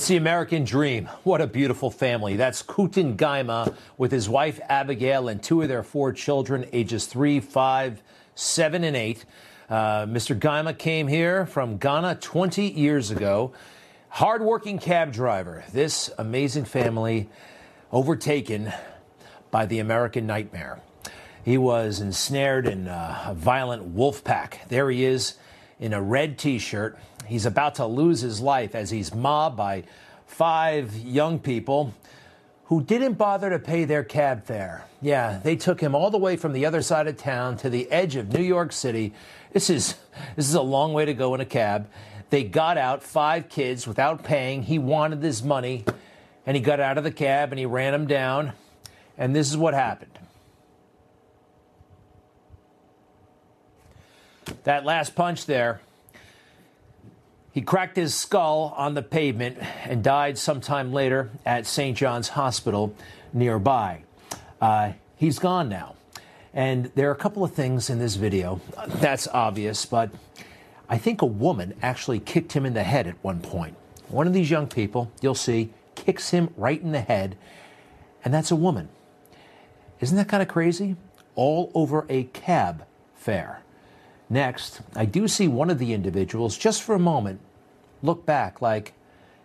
It's the American dream. What a beautiful family. That's Kutin Gyimah with his wife Abigail and two of their four children, ages three, five, seven, and eight. Uh, Mr. Gyimah came here from Ghana 20 years ago. Hardworking cab driver. This amazing family overtaken by the American nightmare. He was ensnared in a violent wolf pack. There he is in a red t shirt. He's about to lose his life as he's mobbed by five young people who didn't bother to pay their cab fare. Yeah, they took him all the way from the other side of town to the edge of New York City. This is this is a long way to go in a cab. They got out five kids without paying. He wanted his money and he got out of the cab and he ran them down. And this is what happened. That last punch there he cracked his skull on the pavement and died sometime later at St. John's Hospital nearby. Uh, he's gone now. And there are a couple of things in this video that's obvious, but I think a woman actually kicked him in the head at one point. One of these young people, you'll see, kicks him right in the head, and that's a woman. Isn't that kind of crazy? All over a cab fare. Next, I do see one of the individuals, just for a moment, look back like,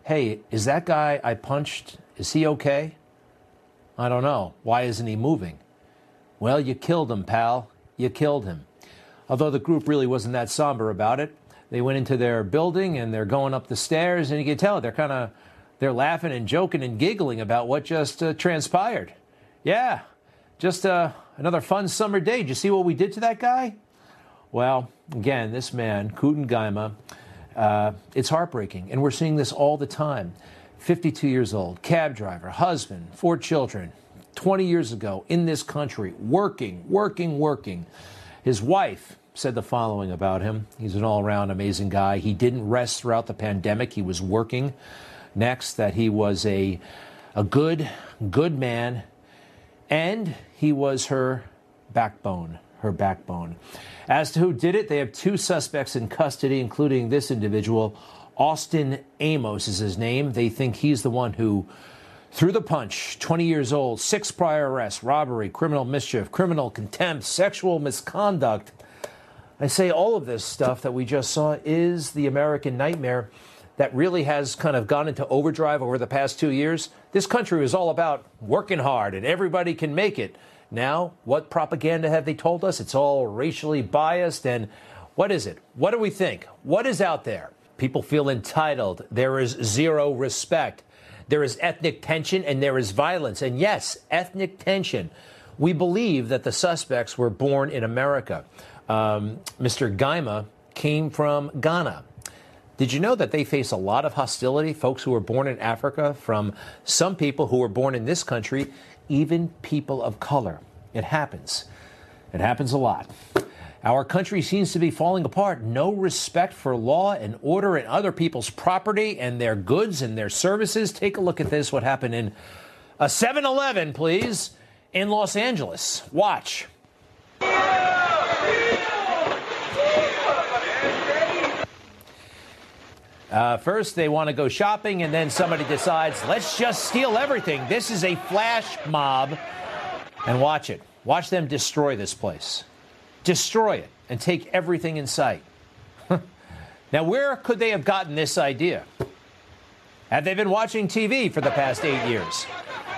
hey, is that guy I punched, is he okay? I don't know. Why isn't he moving? Well, you killed him, pal. You killed him. Although the group really wasn't that somber about it. They went into their building and they're going up the stairs, and you can tell they're kind of they're laughing and joking and giggling about what just uh, transpired. Yeah, just uh, another fun summer day. Did you see what we did to that guy? Well, again, this man, Kutin Gyimah, uh, it's heartbreaking. And we're seeing this all the time. 52 years old, cab driver, husband, four children, 20 years ago in this country, working, working, working. His wife said the following about him He's an all around amazing guy. He didn't rest throughout the pandemic, he was working. Next, that he was a, a good, good man, and he was her backbone her backbone. As to who did it, they have two suspects in custody, including this individual. Austin Amos is his name. They think he's the one who threw the punch. 20 years old, six prior arrests, robbery, criminal mischief, criminal contempt, sexual misconduct. I say all of this stuff that we just saw is the American nightmare that really has kind of gone into overdrive over the past two years. This country is all about working hard and everybody can make it. Now, what propaganda have they told us? It's all racially biased. And what is it? What do we think? What is out there? People feel entitled. There is zero respect. There is ethnic tension and there is violence. And yes, ethnic tension. We believe that the suspects were born in America. Um, Mr. Gyimah came from Ghana. Did you know that they face a lot of hostility, folks who were born in Africa, from some people who were born in this country even people of color. It happens. It happens a lot. Our country seems to be falling apart. No respect for law and order and other people's property and their goods and their services. Take a look at this what happened in a 7 Eleven, please, in Los Angeles. Watch. Uh, first, they want to go shopping, and then somebody decides, let's just steal everything. This is a flash mob. And watch it. Watch them destroy this place. Destroy it and take everything in sight. now, where could they have gotten this idea? Have they been watching TV for the past eight years?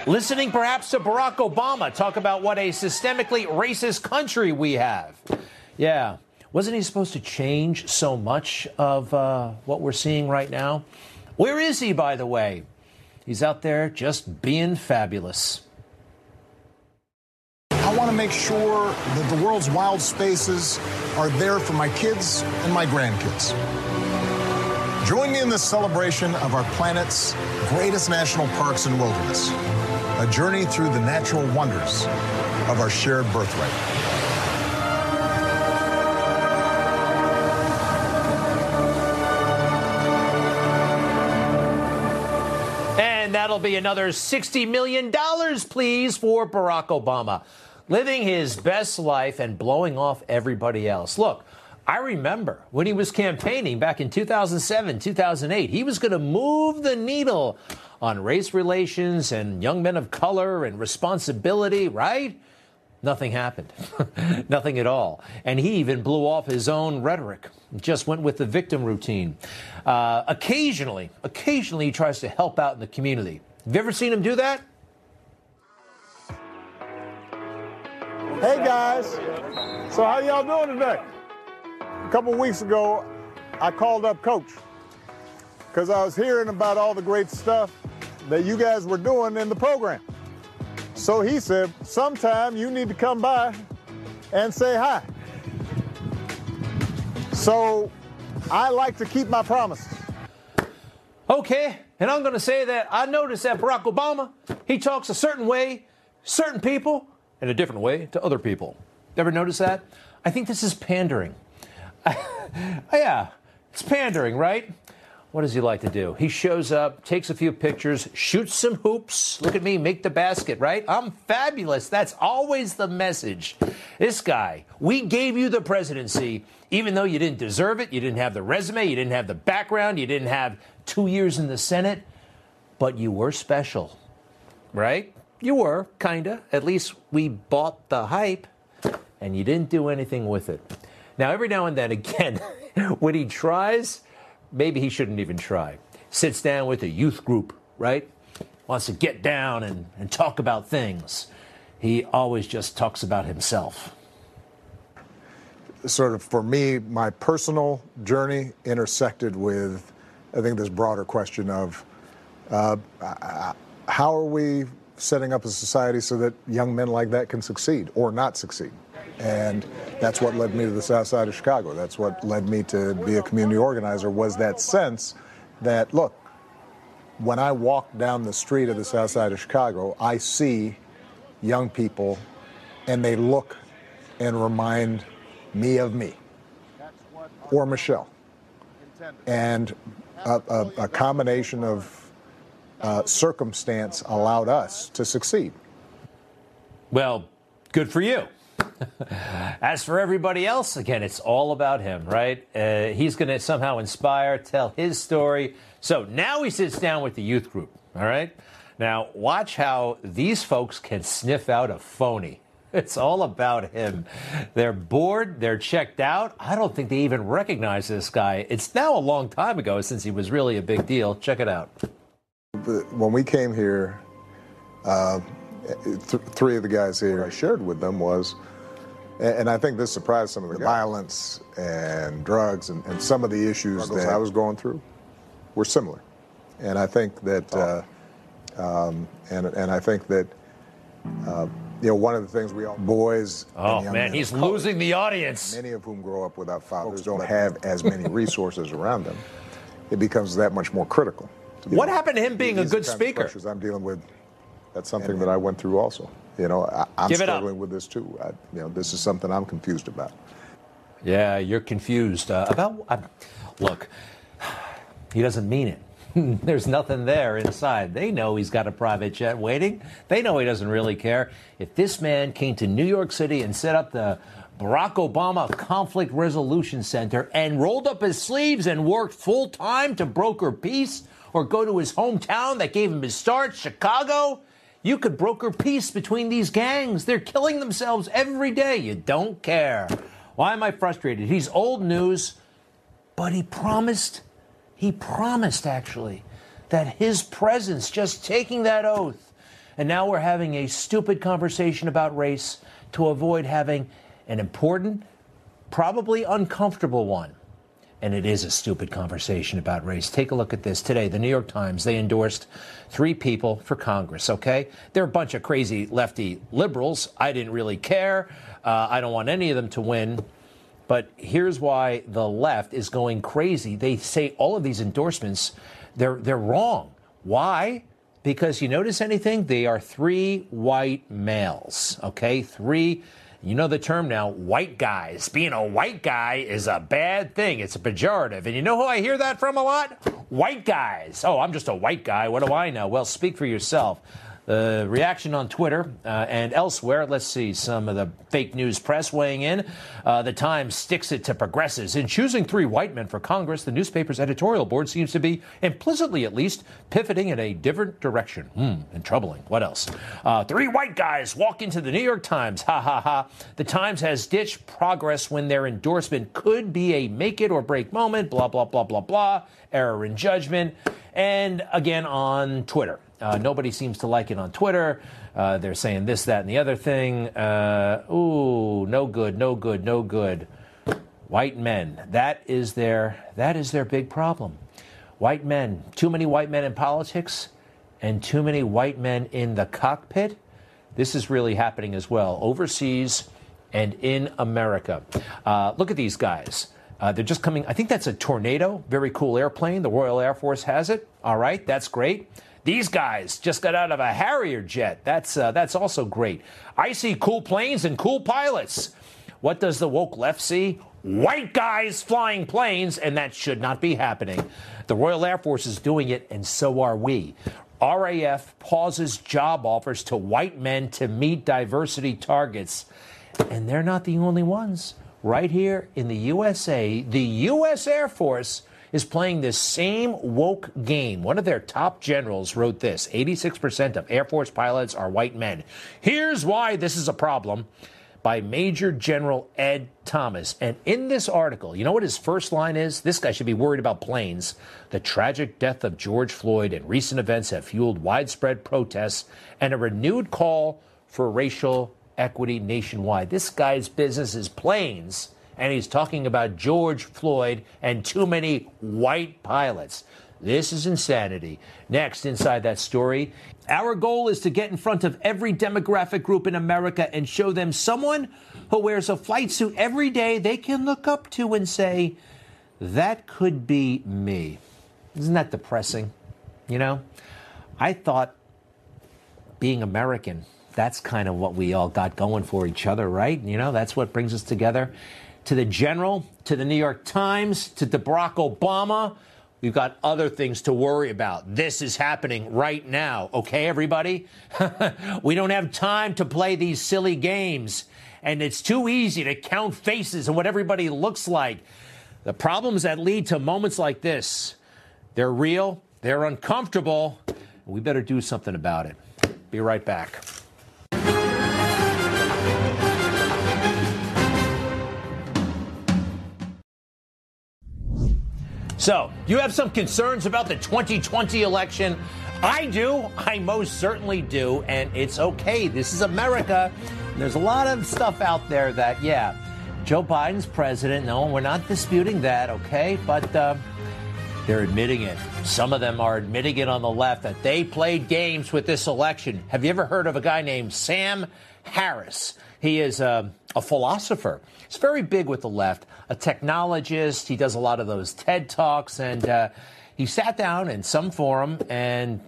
Listening perhaps to Barack Obama talk about what a systemically racist country we have? Yeah, wasn't he supposed to change so much of uh, what we're seeing right now? Where is he, by the way? He's out there just being fabulous. I want to make sure that the world's wild spaces are there for my kids and my grandkids. Join me in this celebration of our planet's greatest national parks and wilderness, a journey through the natural wonders of our shared birthright. That'll be another $60 million, please, for Barack Obama. Living his best life and blowing off everybody else. Look, I remember when he was campaigning back in 2007, 2008, he was going to move the needle on race relations and young men of color and responsibility, right? Nothing happened. Nothing at all. And he even blew off his own rhetoric, just went with the victim routine. Uh, occasionally, occasionally he tries to help out in the community. Have you ever seen him do that? Hey guys, so how y'all doing today? A couple weeks ago, I called up Coach because I was hearing about all the great stuff that you guys were doing in the program. So he said, sometime you need to come by and say hi. So I like to keep my promises. Okay, and I'm going to say that I noticed that Barack Obama, he talks a certain way, certain people, and a different way to other people. Ever notice that? I think this is pandering. yeah, it's pandering, right? What does he like to do? He shows up, takes a few pictures, shoots some hoops. Look at me, make the basket, right? I'm fabulous. That's always the message. This guy, we gave you the presidency, even though you didn't deserve it, you didn't have the resume, you didn't have the background, you didn't have two years in the Senate, but you were special, right? You were, kinda. At least we bought the hype, and you didn't do anything with it. Now, every now and then, again, when he tries, maybe he shouldn't even try. Sits down with a youth group, right? Wants to get down and, and talk about things. He always just talks about himself. Sort of for me, my personal journey intersected with, I think, this broader question of uh, how are we setting up a society so that young men like that can succeed or not succeed? And that's what led me to the south side of Chicago. That's what led me to be a community organizer was that sense that, look, when I walk down the street of the south side of Chicago, I see young people and they look and remind me of me or Michelle. And a, a, a combination of uh, circumstance allowed us to succeed. Well, good for you. As for everybody else, again, it's all about him, right? Uh, he's going to somehow inspire, tell his story. So now he sits down with the youth group, all right? Now, watch how these folks can sniff out a phony. It's all about him. They're bored, they're checked out. I don't think they even recognize this guy. It's now a long time ago since he was really a big deal. Check it out. When we came here, uh, th- three of the guys here I shared with them was and I think this surprised some of the, the violence and drugs and, and, some of the issues that I was going through were similar. And I think that, uh, um, and, and I think that, uh, you know, one of the things we all, boys. Oh, man, he's losing the audience. Many of whom grow up without fathers, don't have as many resources around them. It becomes that much more critical. What know, happened to him being a good speaker? Pressures I'm dealing with. That's something and, that I went through also. You know, I, am struggling with this too. I, you know, this is something I'm confused about. Yeah, you're confused uh, about. Uh, look, he doesn't mean it. There's nothing there inside. They know he's got a private jet waiting. They know he doesn't really care. If this man came to New York City and set up the Barack Obama Conflict Resolution Center and rolled up his sleeves and worked full time to broker peace or go to his hometown that gave him his start, Chicago, you could broker peace between these gangs. They're killing themselves every day. You don't care. Why am I frustrated? He's old news, but he promised, he promised actually, that his presence, just taking that oath, and now we're having a stupid conversation about race to avoid having an important, probably uncomfortable one and it is a stupid conversation about race. Take a look at this today. The New York Times, they endorsed three people for Congress, okay? They're a bunch of crazy lefty liberals. I didn't really care. Uh, I don't want any of them to win. But here's why the left is going crazy. They say all of these endorsements, they're, they're wrong. Why? Because you notice anything? They are three white males, okay? Three you know the term now, white guys. Being a white guy is a bad thing. It's a pejorative. And you know who I hear that from a lot? White guys. Oh, I'm just a white guy. What do I know? Well, speak for yourself. The reaction on Twitter uh, and elsewhere. Let's see some of the fake news press weighing in. Uh, the Times sticks it to progressives. In choosing three white men for Congress, the newspaper's editorial board seems to be, implicitly at least, pivoting in a different direction. Hmm, and troubling. What else? Uh, three white guys walk into the New York Times. Ha ha ha. The Times has ditched progress when their endorsement could be a make it or break moment. Blah, blah, blah, blah, blah. Error in judgment. And again on Twitter. Uh, nobody seems to like it on Twitter. Uh, they're saying this, that, and the other thing. Uh, ooh, no good, no good, no good. White men. That is their that is their big problem. White men. Too many white men in politics, and too many white men in the cockpit. This is really happening as well overseas and in America. Uh, look at these guys. Uh, they're just coming. I think that's a tornado. Very cool airplane. The Royal Air Force has it. All right, that's great. These guys just got out of a Harrier jet. That's uh, that's also great. I see cool planes and cool pilots. What does the woke left see? White guys flying planes, and that should not be happening. The Royal Air Force is doing it, and so are we. RAF pauses job offers to white men to meet diversity targets. And they're not the only ones. Right here in the USA, the U.S. Air Force is playing this same woke game. One of their top generals wrote this 86% of Air Force pilots are white men. Here's why this is a problem by Major General Ed Thomas. And in this article, you know what his first line is? This guy should be worried about planes. The tragic death of George Floyd and recent events have fueled widespread protests and a renewed call for racial equity nationwide. This guy's business is planes and he's talking about George Floyd and too many white pilots. This is insanity. Next, inside that story, our goal is to get in front of every demographic group in America and show them someone who wears a flight suit every day they can look up to and say, that could be me. Isn't that depressing? You know, I thought being American, that's kind of what we all got going for each other, right? You know, that's what brings us together to the general, to the New York Times, to Barack Obama. We've got other things to worry about. This is happening right now, okay, everybody? we don't have time to play these silly games, and it's too easy to count faces and what everybody looks like. The problems that lead to moments like this, they're real, they're uncomfortable. We better do something about it. Be right back. So, you have some concerns about the 2020 election? I do. I most certainly do. And it's okay. This is America. There's a lot of stuff out there that, yeah, Joe Biden's president. No, we're not disputing that, okay? But uh, they're admitting it. Some of them are admitting it on the left that they played games with this election. Have you ever heard of a guy named Sam Harris? He is a, a philosopher. He's very big with the left, a technologist. He does a lot of those TED Talks. And uh, he sat down in some forum and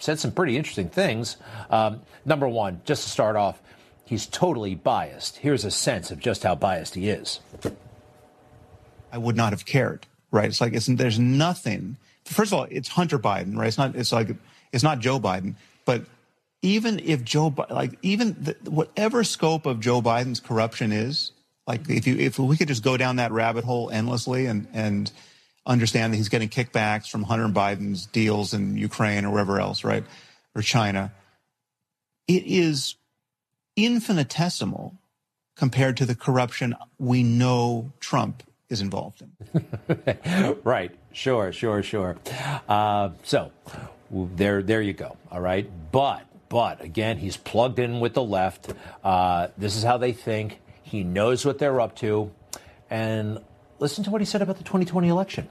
said some pretty interesting things. Um, number one, just to start off, he's totally biased. Here's a sense of just how biased he is. I would not have cared, right? It's like it's, there's nothing. First of all, it's Hunter Biden, right? It's not. It's like it's not Joe Biden, but even if Joe, like even the, whatever scope of Joe Biden's corruption is, like if you if we could just go down that rabbit hole endlessly and and understand that he's getting kickbacks from Hunter Biden's deals in Ukraine or wherever else, right, or China, it is infinitesimal compared to the corruption we know Trump is involved in. right. Sure. Sure. Sure. Uh, so there, there you go. All right. But but again, he's plugged in with the left. Uh, this is how they think. He knows what they're up to. And listen to what he said about the 2020 election.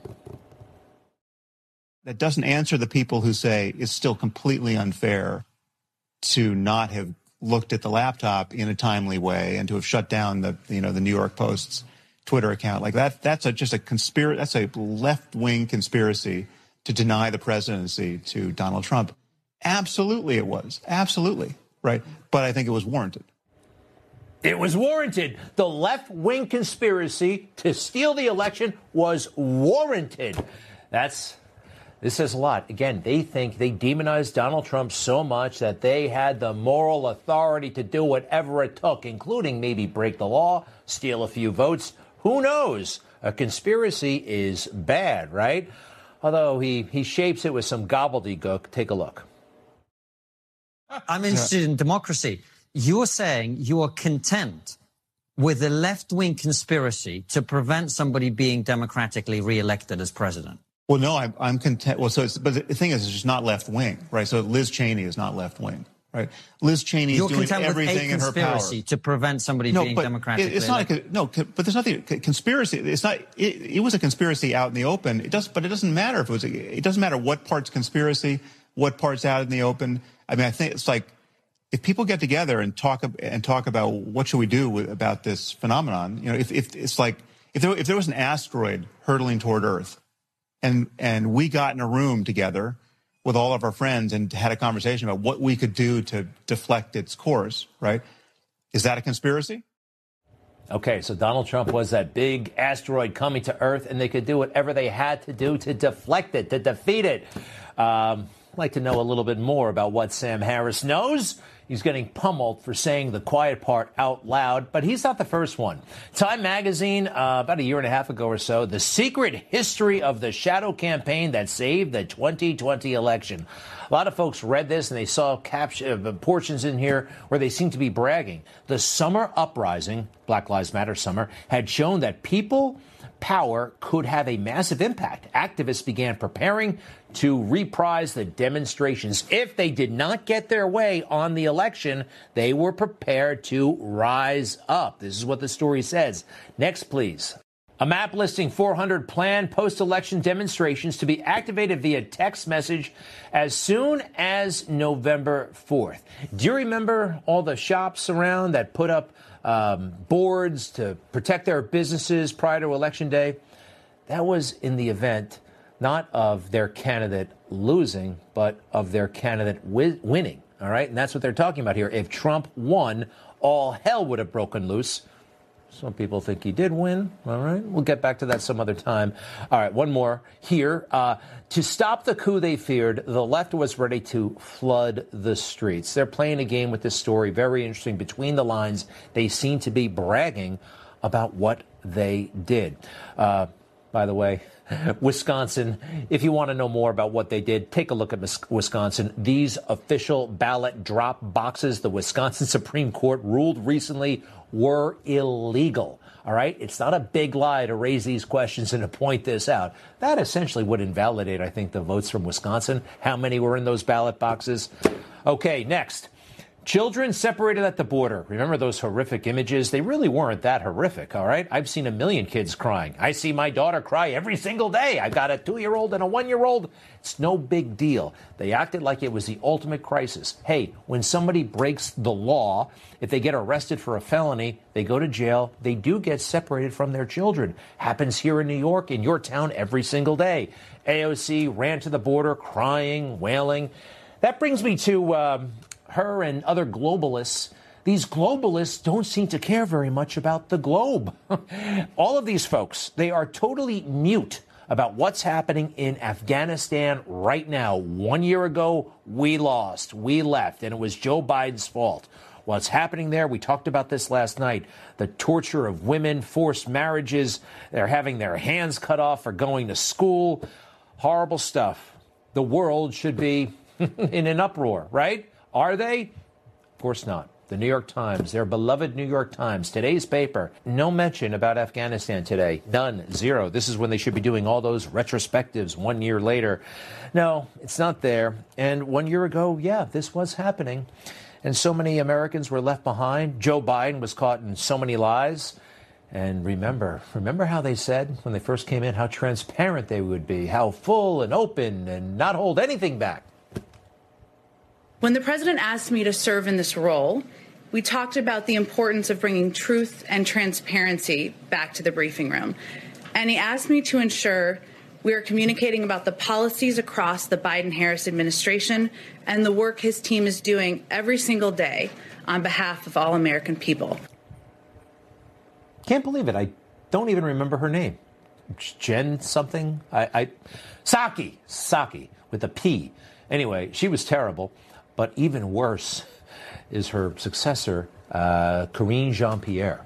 That doesn't answer the people who say it's still completely unfair to not have looked at the laptop in a timely way and to have shut down the you know the New York Post's Twitter account like that. That's a, just a conspiracy. That's a left wing conspiracy to deny the presidency to Donald Trump. Absolutely, it was. Absolutely. Right. But I think it was warranted. It was warranted. The left wing conspiracy to steal the election was warranted. That's This says a lot. Again, they think they demonized Donald Trump so much that they had the moral authority to do whatever it took, including maybe break the law, steal a few votes. Who knows? A conspiracy is bad, right? Although he, he shapes it with some gobbledygook. Take a look. I'm interested in democracy. You're saying you are content with a left wing conspiracy to prevent somebody being democratically reelected as president. Well, no, I'm, I'm content. Well, so it's, but the thing is, it's just not left wing, right? So Liz Cheney is not left wing, right? Liz Cheney is You're doing everything in her power. conspiracy to prevent somebody No, being but democratically it's not. A, no, but there's nothing conspiracy. It's not. It, it was a conspiracy out in the open. It does, but it doesn't matter if it was. It doesn't matter what part's conspiracy, what part's out in the open. I mean, I think it's like if people get together and talk and talk about what should we do with, about this phenomenon. You know, if, if it's like if there if there was an asteroid hurtling toward Earth, and and we got in a room together with all of our friends and had a conversation about what we could do to deflect its course, right? Is that a conspiracy? Okay, so Donald Trump was that big asteroid coming to Earth, and they could do whatever they had to do to deflect it, to defeat it. Um, I'd like to know a little bit more about what Sam Harris knows. He's getting pummeled for saying the quiet part out loud, but he's not the first one. Time magazine, uh, about a year and a half ago or so, the secret history of the shadow campaign that saved the 2020 election. A lot of folks read this and they saw uh, portions in here where they seem to be bragging. The summer uprising, Black Lives Matter summer, had shown that people power could have a massive impact. Activists began preparing to reprise the demonstrations. If they did not get their way on the election, they were prepared to rise up. This is what the story says. Next, please. A map listing 400 planned post election demonstrations to be activated via text message as soon as November 4th. Do you remember all the shops around that put up um, boards to protect their businesses prior to Election Day? That was in the event not of their candidate losing, but of their candidate wi- winning. All right. And that's what they're talking about here. If Trump won, all hell would have broken loose. Some people think he did win. All right. We'll get back to that some other time. All right. One more here. Uh, to stop the coup they feared, the left was ready to flood the streets. They're playing a game with this story. Very interesting. Between the lines, they seem to be bragging about what they did. Uh, by the way, Wisconsin, if you want to know more about what they did, take a look at Wisconsin. These official ballot drop boxes, the Wisconsin Supreme Court ruled recently, were illegal. All right? It's not a big lie to raise these questions and to point this out. That essentially would invalidate, I think, the votes from Wisconsin. How many were in those ballot boxes? Okay, next. Children separated at the border. Remember those horrific images? They really weren't that horrific, all right? I've seen a million kids crying. I see my daughter cry every single day. I've got a two year old and a one year old. It's no big deal. They acted like it was the ultimate crisis. Hey, when somebody breaks the law, if they get arrested for a felony, they go to jail, they do get separated from their children. Happens here in New York, in your town, every single day. AOC ran to the border crying, wailing. That brings me to. Um, her and other globalists, these globalists don't seem to care very much about the globe. All of these folks, they are totally mute about what's happening in Afghanistan right now. One year ago, we lost, we left, and it was Joe Biden's fault. What's happening there? We talked about this last night. The torture of women, forced marriages, they're having their hands cut off for going to school. Horrible stuff. The world should be in an uproar, right? Are they? Of course not. The New York Times, their beloved New York Times, today's paper, no mention about Afghanistan today. None. Zero. This is when they should be doing all those retrospectives one year later. No, it's not there. And one year ago, yeah, this was happening. And so many Americans were left behind. Joe Biden was caught in so many lies. And remember, remember how they said when they first came in how transparent they would be, how full and open and not hold anything back. When the president asked me to serve in this role, we talked about the importance of bringing truth and transparency back to the briefing room. And he asked me to ensure we are communicating about the policies across the Biden Harris administration and the work his team is doing every single day on behalf of all American people. Can't believe it. I don't even remember her name. Jen something. I, I Psaki Psaki with a P. Anyway, she was terrible, but even worse is her successor, uh, Karine Jean Pierre.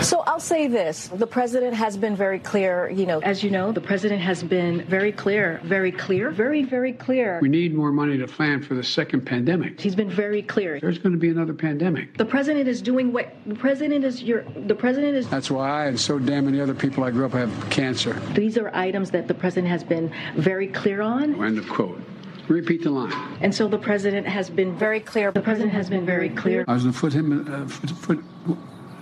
So I'll say this. The president has been very clear, you know. As you know, the president has been very clear, very clear, very, very clear. We need more money to plan for the second pandemic. He's been very clear. There's going to be another pandemic. The president is doing what the president is your the president is That's why I and so damn many other people I grew up have cancer. These are items that the president has been very clear on. End of quote. Repeat the line. And so the president has been very clear. The president has been very clear. I was going to foot him, uh, foot, foot,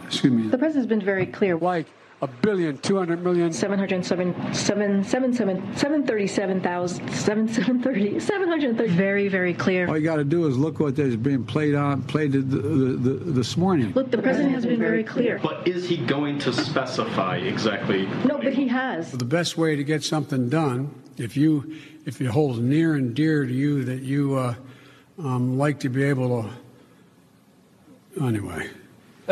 excuse me, The president's been very clear. like a billion, two hundred million. 707, 7, 7, 7, 737,000, 730, 730. Very, very clear. All you got to do is look what is being played on, played the, the, the, this morning. Look, the president has been very clear. But is he going to specify exactly? No, but he has. The best way to get something done, if you, if it holds near and dear to you that you uh, um, like to be able to, anyway.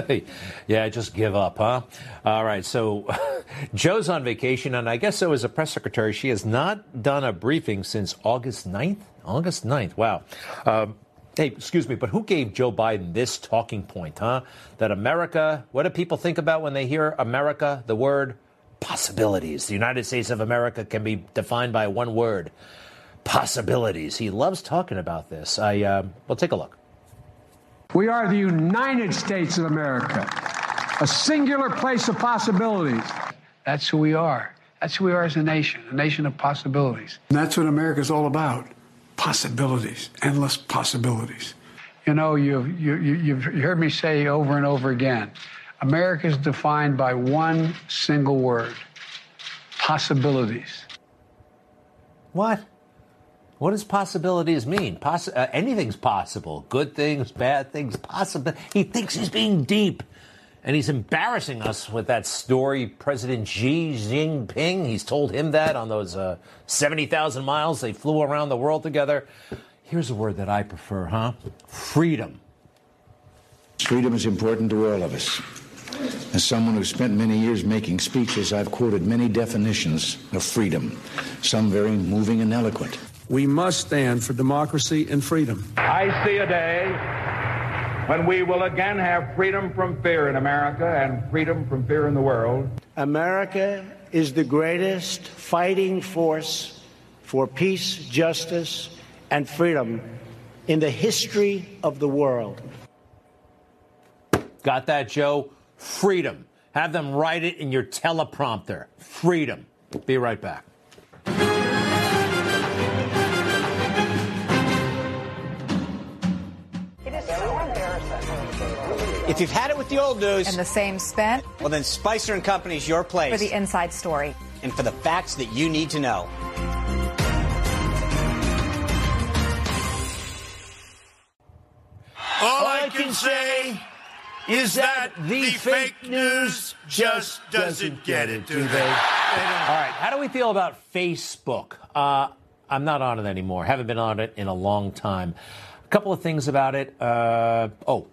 Hey, yeah, just give up, huh? All right, so Joe's on vacation, and I guess so as a press secretary. She has not done a briefing since August 9th? August 9th, wow. Um, hey, excuse me, but who gave Joe Biden this talking point, huh? That America, what do people think about when they hear America, the word possibilities? The United States of America can be defined by one word possibilities. He loves talking about this. I, uh, well, take a look. We are the United States of America, a singular place of possibilities. That's who we are. That's who we are as a nation, a nation of possibilities. And that's what America's all about possibilities, endless possibilities. You know, you've, you, you, you've heard me say over and over again America is defined by one single word possibilities. What? What does possibilities mean? Poss- uh, anything's possible. Good things, bad things, possible. He thinks he's being deep. And he's embarrassing us with that story. President Xi Jinping, he's told him that on those uh, 70,000 miles they flew around the world together. Here's a word that I prefer, huh? Freedom. Freedom is important to all of us. As someone who spent many years making speeches, I've quoted many definitions of freedom, some very moving and eloquent. We must stand for democracy and freedom. I see a day when we will again have freedom from fear in America and freedom from fear in the world. America is the greatest fighting force for peace, justice, and freedom in the history of the world. Got that, Joe? Freedom. Have them write it in your teleprompter. Freedom. Be right back. If you've had it with the old news and the same spent, well, then Spicer and Company's your place for the inside story and for the facts that you need to know. All I can say is that the fake news just doesn't get it, do they? All right, how do we feel about Facebook? Uh, I'm not on it anymore. Haven't been on it in a long time. A couple of things about it. Uh, oh,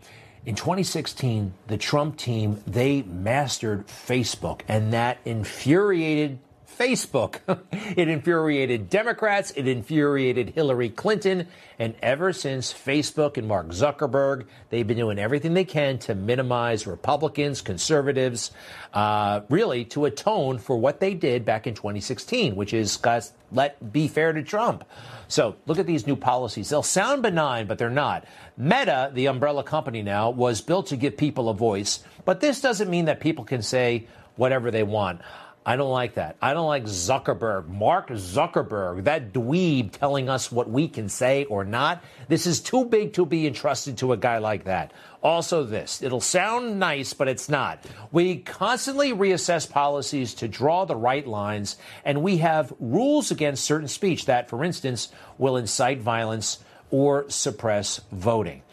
in 2016, the Trump team they mastered Facebook, and that infuriated Facebook. it infuriated Democrats, it infuriated Hillary Clinton, and ever since Facebook and Mark Zuckerberg, they've been doing everything they can to minimize Republicans, conservatives, uh, really to atone for what they did back in 2016, which is guys, let be fair to Trump. So look at these new policies. They'll sound benign, but they're not. Meta, the umbrella company now, was built to give people a voice, but this doesn't mean that people can say whatever they want. I don't like that. I don't like Zuckerberg, Mark Zuckerberg, that dweeb telling us what we can say or not. This is too big to be entrusted to a guy like that. Also, this it'll sound nice, but it's not. We constantly reassess policies to draw the right lines, and we have rules against certain speech that, for instance, will incite violence or suppress voting.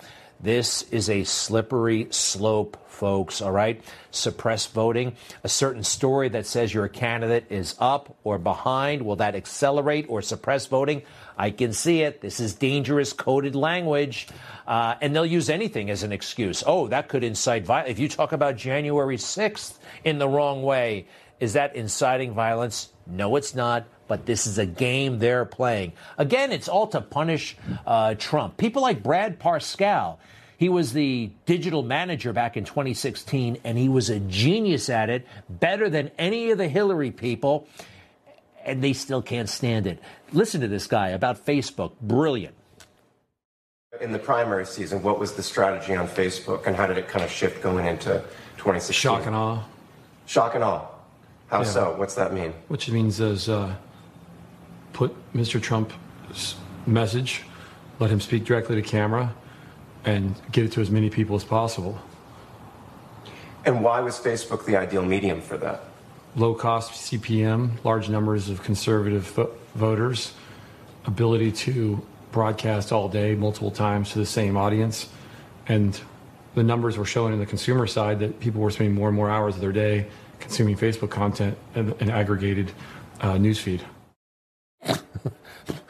This is a slippery slope, folks, all right? Suppress voting. A certain story that says your candidate is up or behind, will that accelerate or suppress voting? I can see it. This is dangerous coded language. Uh, and they'll use anything as an excuse. Oh, that could incite violence. If you talk about January 6th in the wrong way, Is that inciting violence? No, it's not. But this is a game they're playing. Again, it's all to punish uh, Trump. People like Brad Parscale. He was the digital manager back in 2016, and he was a genius at it, better than any of the Hillary people, and they still can't stand it. Listen to this guy about Facebook. Brilliant. In the primary season, what was the strategy on Facebook, and how did it kind of shift going into 2016? Shock and awe. Shock and awe. How Yeah. so? What's that mean? Which means is uh, put Mr. Trump's message, let him speak directly to camera, and get it to as many people as possible. And why was Facebook the ideal medium for that? Low cost CPM, large numbers of conservative vo- voters, ability to broadcast all day, multiple times to the same audience, and the numbers were showing in the consumer side that people were spending more and more hours of their day consuming Facebook content and an aggregated uh, newsfeed.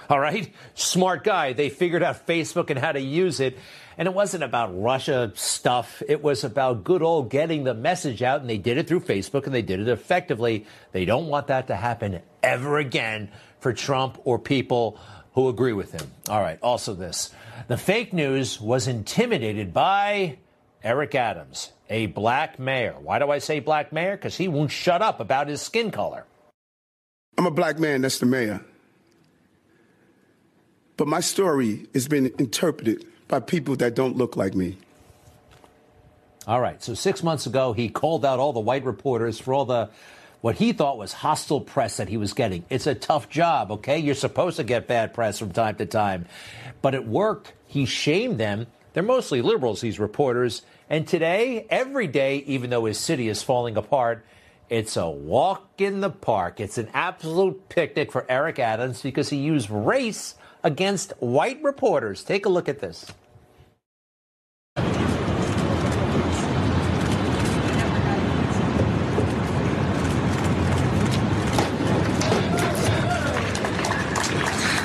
All right. Smart guy. They figured out Facebook and how to use it. And it wasn't about Russia stuff. It was about good old getting the message out. And they did it through Facebook and they did it effectively. They don't want that to happen ever again for Trump or people who agree with him. All right. Also, this the fake news was intimidated by Eric Adams, a black mayor. Why do I say black mayor? Because he won't shut up about his skin color. I'm a black man, that's the mayor. But my story has been interpreted by people that don't look like me. All right. So six months ago, he called out all the white reporters for all the what he thought was hostile press that he was getting. It's a tough job, okay? You're supposed to get bad press from time to time. But it worked. He shamed them. They're mostly liberals, these reporters. And today, every day, even though his city is falling apart, it's a walk in the park. It's an absolute picnic for Eric Adams because he used race against white reporters. Take a look at this.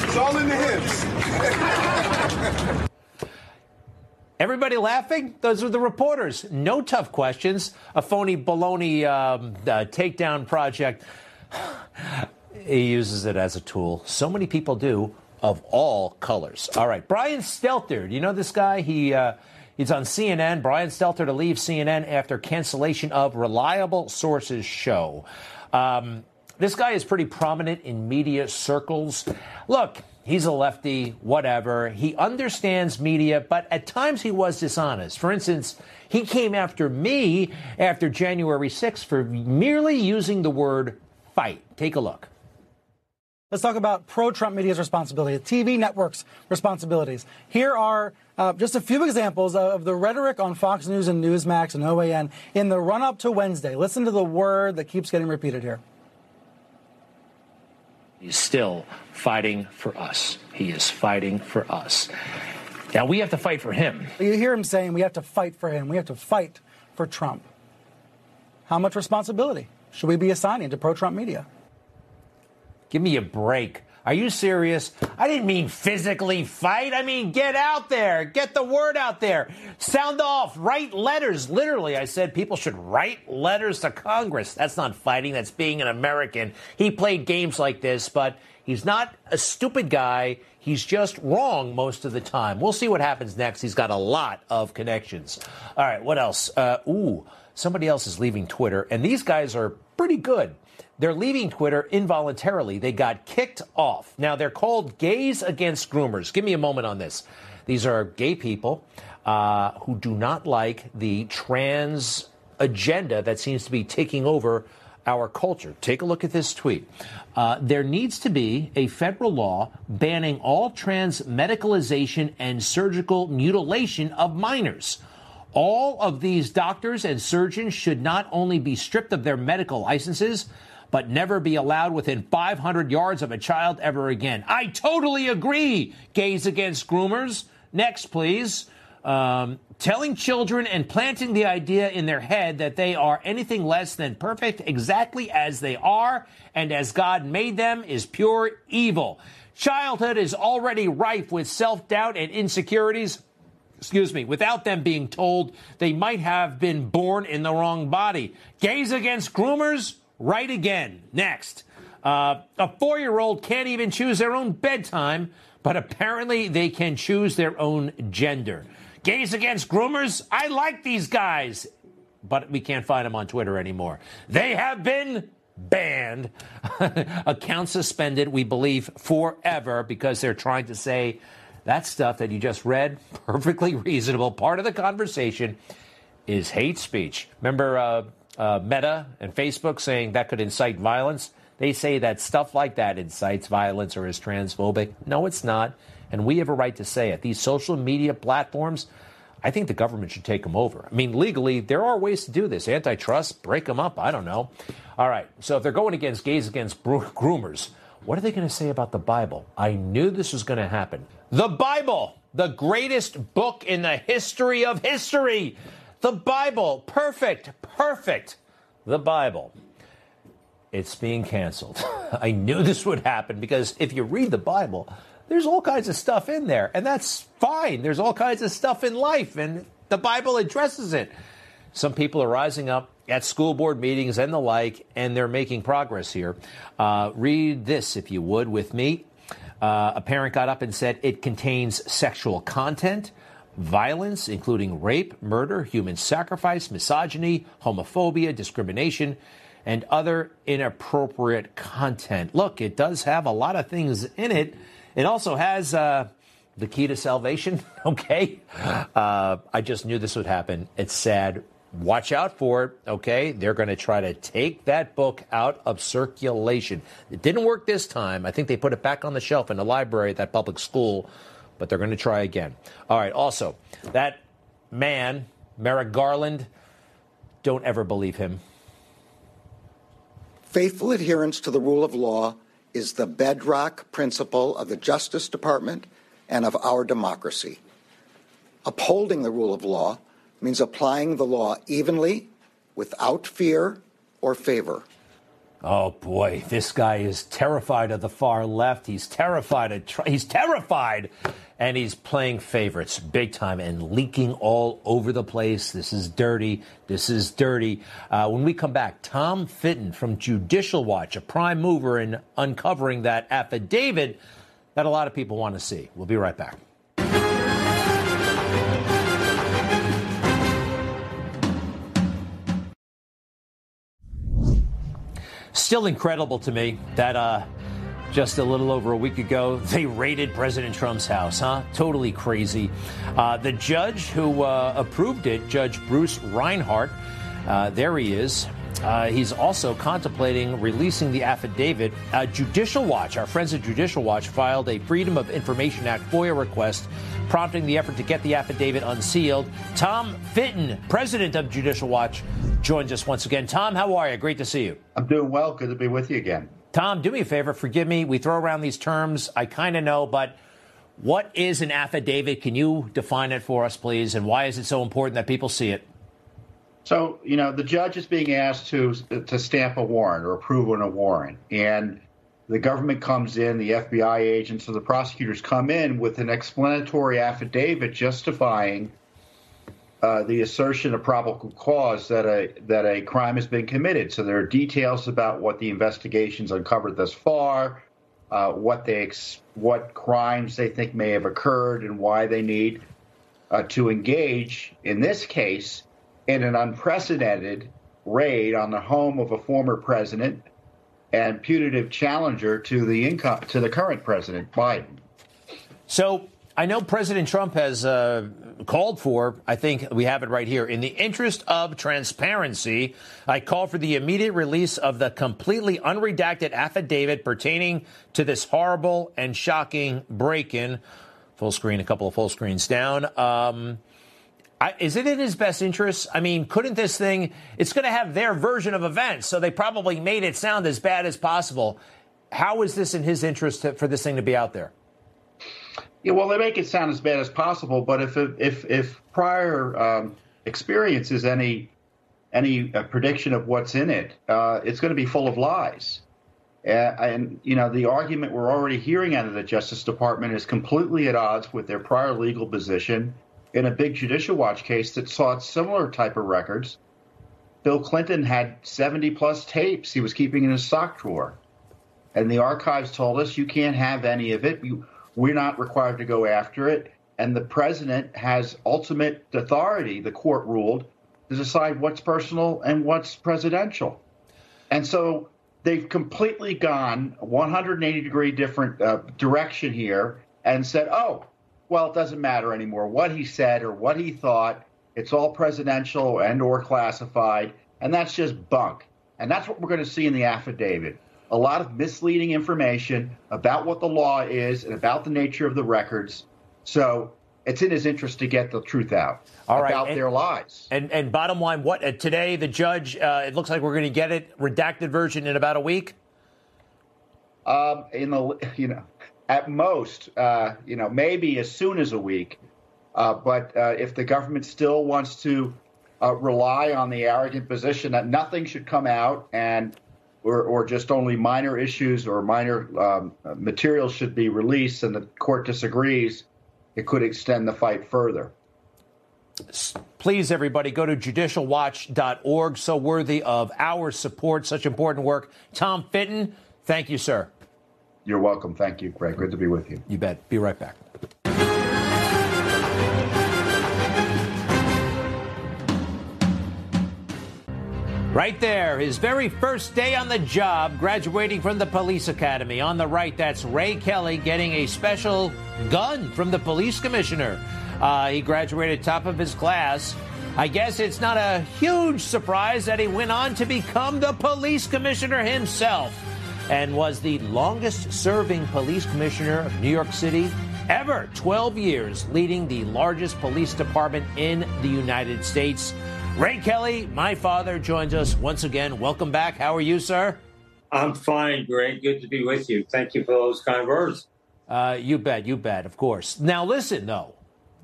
It's all in the hips. Everybody laughing? Those are the reporters. No tough questions. A phony baloney um, uh, takedown project. he uses it as a tool. So many people do, of all colors. All right, Brian Stelter. Do you know this guy? He uh, he's on CNN. Brian Stelter to leave CNN after cancellation of Reliable Sources show. Um, this guy is pretty prominent in media circles. Look, he's a lefty, whatever. He understands media, but at times he was dishonest. For instance, he came after me after January 6th for merely using the word fight. Take a look. Let's talk about pro Trump media's responsibility, TV networks' responsibilities. Here are uh, just a few examples of the rhetoric on Fox News and Newsmax and OAN in the run up to Wednesday. Listen to the word that keeps getting repeated here. He's still fighting for us. He is fighting for us. Now we have to fight for him. You hear him saying we have to fight for him, we have to fight for Trump. How much responsibility should we be assigning to pro Trump media? Give me a break. Are you serious? I didn't mean physically fight. I mean get out there, get the word out there, sound off, write letters. Literally, I said people should write letters to Congress. That's not fighting, that's being an American. He played games like this, but he's not a stupid guy. He's just wrong most of the time. We'll see what happens next. He's got a lot of connections. All right, what else? Uh, ooh, somebody else is leaving Twitter, and these guys are pretty good. They're leaving Twitter involuntarily. They got kicked off. Now, they're called gays against groomers. Give me a moment on this. These are gay people uh, who do not like the trans agenda that seems to be taking over our culture. Take a look at this tweet. Uh, there needs to be a federal law banning all trans medicalization and surgical mutilation of minors. All of these doctors and surgeons should not only be stripped of their medical licenses, but never be allowed within 500 yards of a child ever again. I totally agree, gays against groomers. Next, please. Um, telling children and planting the idea in their head that they are anything less than perfect exactly as they are and as God made them is pure evil. Childhood is already rife with self doubt and insecurities excuse me, without them being told they might have been born in the wrong body. Gays against groomers? Right again. Next. Uh, a four year old can't even choose their own bedtime, but apparently they can choose their own gender. Gays against groomers? I like these guys, but we can't find them on Twitter anymore. They have been banned, accounts suspended, we believe, forever because they're trying to say that stuff that you just read, perfectly reasonable, part of the conversation, is hate speech. Remember uh, uh, Meta and Facebook saying that could incite violence? They say that stuff like that incites violence or is transphobic. No, it's not. And we have a right to say it. These social media platforms, I think the government should take them over. I mean, legally, there are ways to do this. Antitrust, break them up. I don't know. All right. So if they're going against gays against groomers, what are they going to say about the Bible? I knew this was going to happen. The Bible, the greatest book in the history of history. The Bible, perfect, perfect. The Bible. It's being canceled. I knew this would happen because if you read the Bible, there's all kinds of stuff in there, and that's fine. There's all kinds of stuff in life, and the Bible addresses it. Some people are rising up at school board meetings and the like, and they're making progress here. Uh, read this, if you would, with me. Uh, a parent got up and said it contains sexual content, violence, including rape, murder, human sacrifice, misogyny, homophobia, discrimination, and other inappropriate content. Look, it does have a lot of things in it. It also has uh, the key to salvation, okay? Uh, I just knew this would happen. It's sad watch out for it, okay? They're going to try to take that book out of circulation. It didn't work this time. I think they put it back on the shelf in the library at that public school, but they're going to try again. All right, also, that man, Merrick Garland, don't ever believe him. Faithful adherence to the rule of law is the bedrock principle of the Justice Department and of our democracy. Upholding the rule of law means applying the law evenly, without fear or favor. Oh boy, this guy is terrified of the far left. He's terrified of he's terrified and he's playing favorites big time and leaking all over the place. This is dirty. This is dirty. Uh, when we come back, Tom Fitton from Judicial Watch, a prime mover in uncovering that affidavit that a lot of people want to see. We'll be right back. Still incredible to me that uh, just a little over a week ago, they raided President Trump's house, huh? Totally crazy. Uh, the judge who uh, approved it, Judge Bruce Reinhart, uh, there he is. Uh, he's also contemplating releasing the affidavit. Uh, Judicial Watch, our friends at Judicial Watch, filed a Freedom of Information Act FOIA request, prompting the effort to get the affidavit unsealed. Tom Fitton, president of Judicial Watch, joins us once again. Tom, how are you? Great to see you. I'm doing well. Good to be with you again. Tom, do me a favor. Forgive me. We throw around these terms. I kind of know, but what is an affidavit? Can you define it for us, please? And why is it so important that people see it? So, you know, the judge is being asked to to stamp a warrant or approve on a warrant, and the government comes in, the FBI agents or the prosecutors come in with an explanatory affidavit justifying uh, the assertion of probable cause that a that a crime has been committed. So there are details about what the investigations uncovered thus far, uh, what they ex- what crimes they think may have occurred, and why they need uh, to engage. In this case in an unprecedented raid on the home of a former president and putative challenger to the income to the current president Biden. So I know President Trump has uh, called for, I think we have it right here, in the interest of transparency, I call for the immediate release of the completely unredacted affidavit pertaining to this horrible and shocking break in. Full screen, a couple of full screens down. Um, Is it in his best interest? I mean, couldn't this thing, it's going to have their version of events, so they probably made it sound as bad as possible. How is this in his interest to, for this thing to be out there? Yeah, well, they make it sound as bad as possible, but if if if prior um, experience is any any uh, prediction of what's in it, uh, it's going to be full of lies. Uh, and you know the argument we're already hearing out of the Justice Department is completely at odds with their prior legal position in a big Judicial Watch case that sought similar type of records Bill Clinton had 70 plus tapes he was keeping in his sock drawer. And the archives told us you can't have any of it. We're not required to go after it. And the president has ultimate authority, the court ruled, to decide what's personal and what's presidential. And so they've completely gone 180 degree different uh, direction here and said, oh, well, it doesn't matter anymore what he said or what he thought. It's all presidential and or classified, and that's just bunk. And that's what we're going to see in the affidavit. A lot of misleading information about what the law is and about the nature of the records. So it's in his interest to get the truth out right. about and, their lies. And, and bottom line, what uh, today the judge? Uh, it looks like we're going to get it redacted version in about a week. Um, in the you know, at most, uh, you know, maybe as soon as a week. Uh, but uh, if the government still wants to uh, rely on the arrogant position that nothing should come out and or, or just only minor issues or minor um, materials should be released, and the court disagrees, it could extend the fight further. Please, everybody, go to judicialwatch.org. So worthy of our support, such important work. Tom Fitton, thank you, sir. You're welcome. Thank you, Greg. Good to be with you. You bet. Be right back. Right there, his very first day on the job, graduating from the police academy. On the right, that's Ray Kelly getting a special gun from the police commissioner. Uh, he graduated top of his class. I guess it's not a huge surprise that he went on to become the police commissioner himself and was the longest serving police commissioner of New York City ever 12 years, leading the largest police department in the United States. Ray Kelly, my father, joins us once again. Welcome back. How are you, sir? I'm fine, Greg. Good to be with you. Thank you for those kind words. Uh, you bet, you bet, of course. Now, listen, though.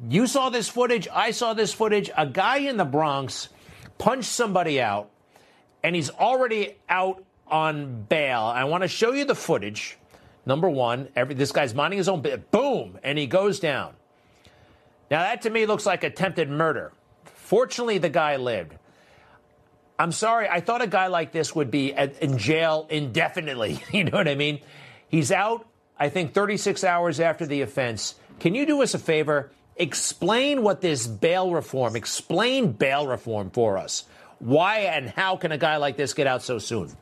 You saw this footage. I saw this footage. A guy in the Bronx punched somebody out, and he's already out on bail. I want to show you the footage. Number one, every, this guy's minding his own bit. Boom, and he goes down. Now, that to me looks like attempted murder. Fortunately, the guy lived. I'm sorry, I thought a guy like this would be at, in jail indefinitely. You know what I mean? He's out, I think, 36 hours after the offense. Can you do us a favor? Explain what this bail reform, explain bail reform for us. Why and how can a guy like this get out so soon?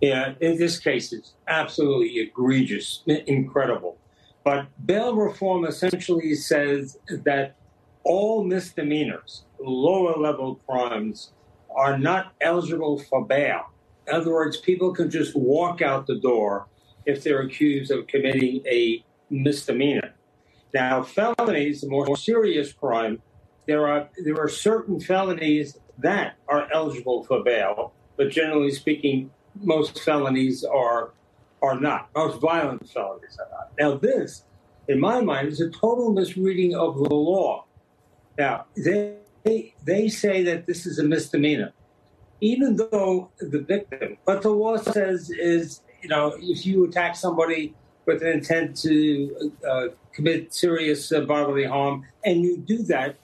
Yeah, in this case, it's absolutely egregious, incredible. But bail reform essentially says that all misdemeanors, lower level crimes, are not eligible for bail. In other words, people can just walk out the door if they're accused of committing a misdemeanor. Now, felonies, the more serious crime, there are there are certain felonies that are eligible for bail, but generally speaking, most felonies are are not. Most violent felonies are not. Now, this, in my mind, is a total misreading of the law. Now, they they say that this is a misdemeanor, even though the victim. What the law says is, you know, if you attack somebody with an intent to uh, commit serious bodily harm, and you do that,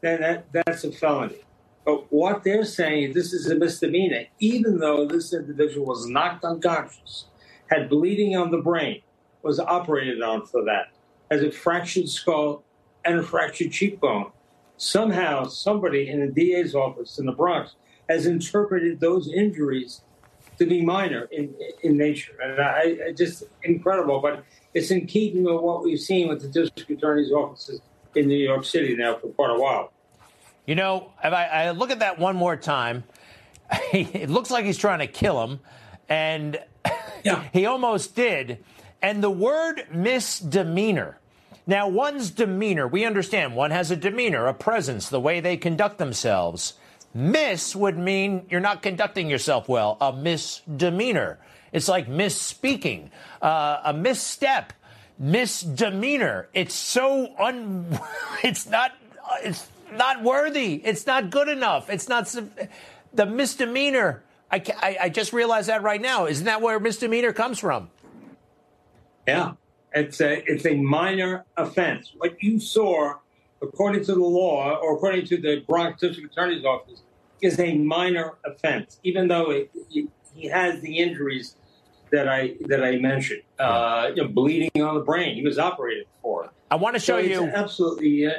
then that, that's a felony. But what they're saying is this is a misdemeanor, even though this individual was knocked unconscious, had bleeding on the brain, was operated on for that, has a fractured skull and a fractured cheekbone. Somehow, somebody in the DA's office in the Bronx has interpreted those injuries to be minor in, in nature. And I, I just incredible, but it's in keeping with what we've seen with the district attorney's offices in New York City now for quite a while. You know, if I, I look at that one more time, it looks like he's trying to kill him, and yeah. he almost did. And the word misdemeanor. Now, one's demeanor, we understand one has a demeanor, a presence, the way they conduct themselves. Miss would mean you're not conducting yourself well, a misdemeanor. It's like misspeaking, uh, a misstep, misdemeanor. It's so un. It's not. It's not worthy. It's not good enough. It's not the misdemeanor. I, I, I just realized that right now. Isn't that where misdemeanor comes from? Yeah, it's a it's a minor offense. What you saw, according to the law, or according to the Bronx District Attorney's Office, is a minor offense, even though it, he, he has the injuries that I that I mentioned, uh, you know, bleeding on the brain. He was operated for. I want to show So it's you. absolutely uh,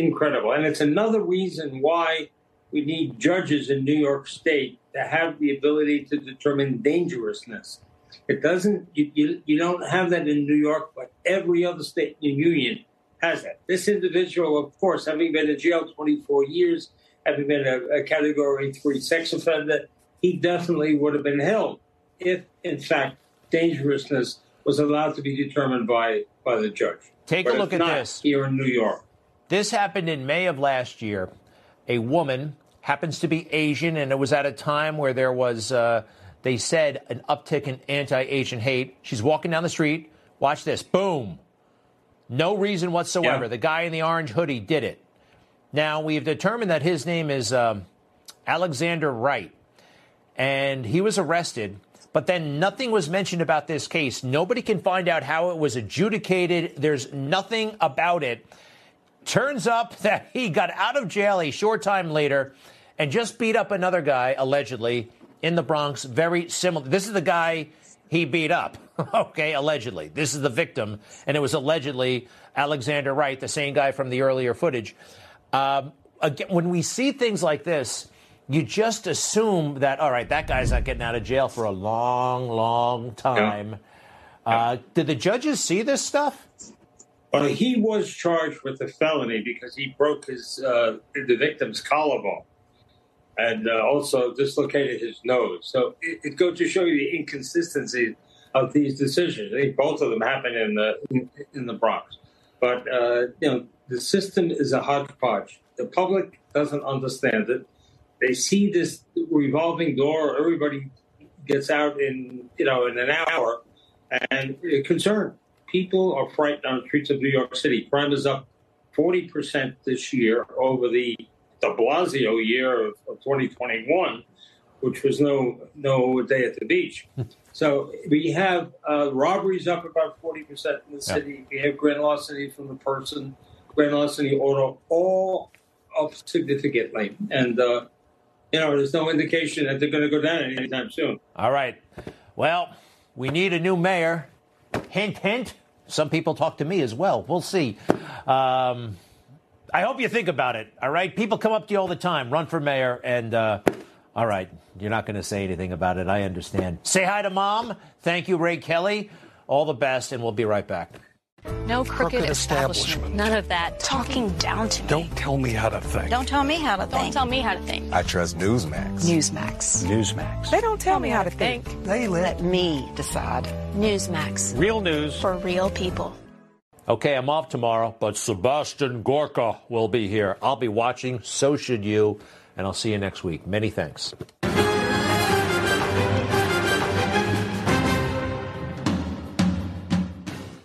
incredible, and it's another reason why we need judges in New York State to have the ability to determine dangerousness. It doesn't. You, you, you don't have that in New York, but every other state in the union has that. This individual, of course, having been in jail 24 years, having been a, a Category Three sex offender, he definitely would have been held if, in fact, dangerousness was allowed to be determined by by the judge. Take But a look at this. here in New York. This happened in May of last year. A woman happens to be Asian, and it was at a time where there was, uh, they said, an uptick in anti Asian hate. She's walking down the street. Watch this. Boom. No reason whatsoever. Yeah. The guy in the orange hoodie did it. Now, we've determined that his name is um, Alexander Wright, and he was arrested. But then nothing was mentioned about this case. Nobody can find out how it was adjudicated. There's nothing about it. Turns up that he got out of jail a short time later and just beat up another guy, allegedly, in the Bronx. Very similar. This is the guy he beat up, okay, allegedly. This is the victim, and it was allegedly Alexander Wright, the same guy from the earlier footage. Um, again, when we see things like this, you just assume that, all right, that guy's not getting out of jail for a long, long time. Uh, did the judges see this stuff? Well, he was charged with a felony because he broke his uh, the victim's collarbone and uh, also dislocated his nose. So it, it goes to show you the inconsistency of these decisions. I think both of them happened in the in, in the Bronx, but uh, you know the system is a hodgepodge. The public doesn't understand it. They see this revolving door. Everybody gets out in you know in an hour, and uh, concerned people are frightened on the streets of New York City. Crime is up 40% this year over the de Blasio year of, of 2021, which was no no day at the beach. so we have uh, robberies up about 40% in the city. We have grand larceny from the person, grand larceny auto, all up significantly. And, uh, you know, there's no indication that they're going to go down anytime soon. All right. Well, we need a new mayor. Hint, hint. Some people talk to me as well. We'll see. Um, I hope you think about it. All right. People come up to you all the time. Run for mayor, and uh, all right, you're not going to say anything about it. I understand. Say hi to mom. Thank you, Ray Kelly. All the best, and we'll be right back. No crooked, Crooked establishment. establishment. None of that. Talking down to me. Don't tell me how to think. Don't tell me how to think. Don't tell me how to think. I trust Newsmax. Newsmax. Newsmax. They don't tell me how to think. They let me decide. Newsmax. Real news. For real people. Okay, I'm off tomorrow, but Sebastian Gorka will be here. I'll be watching. So should you. And I'll see you next week. Many thanks.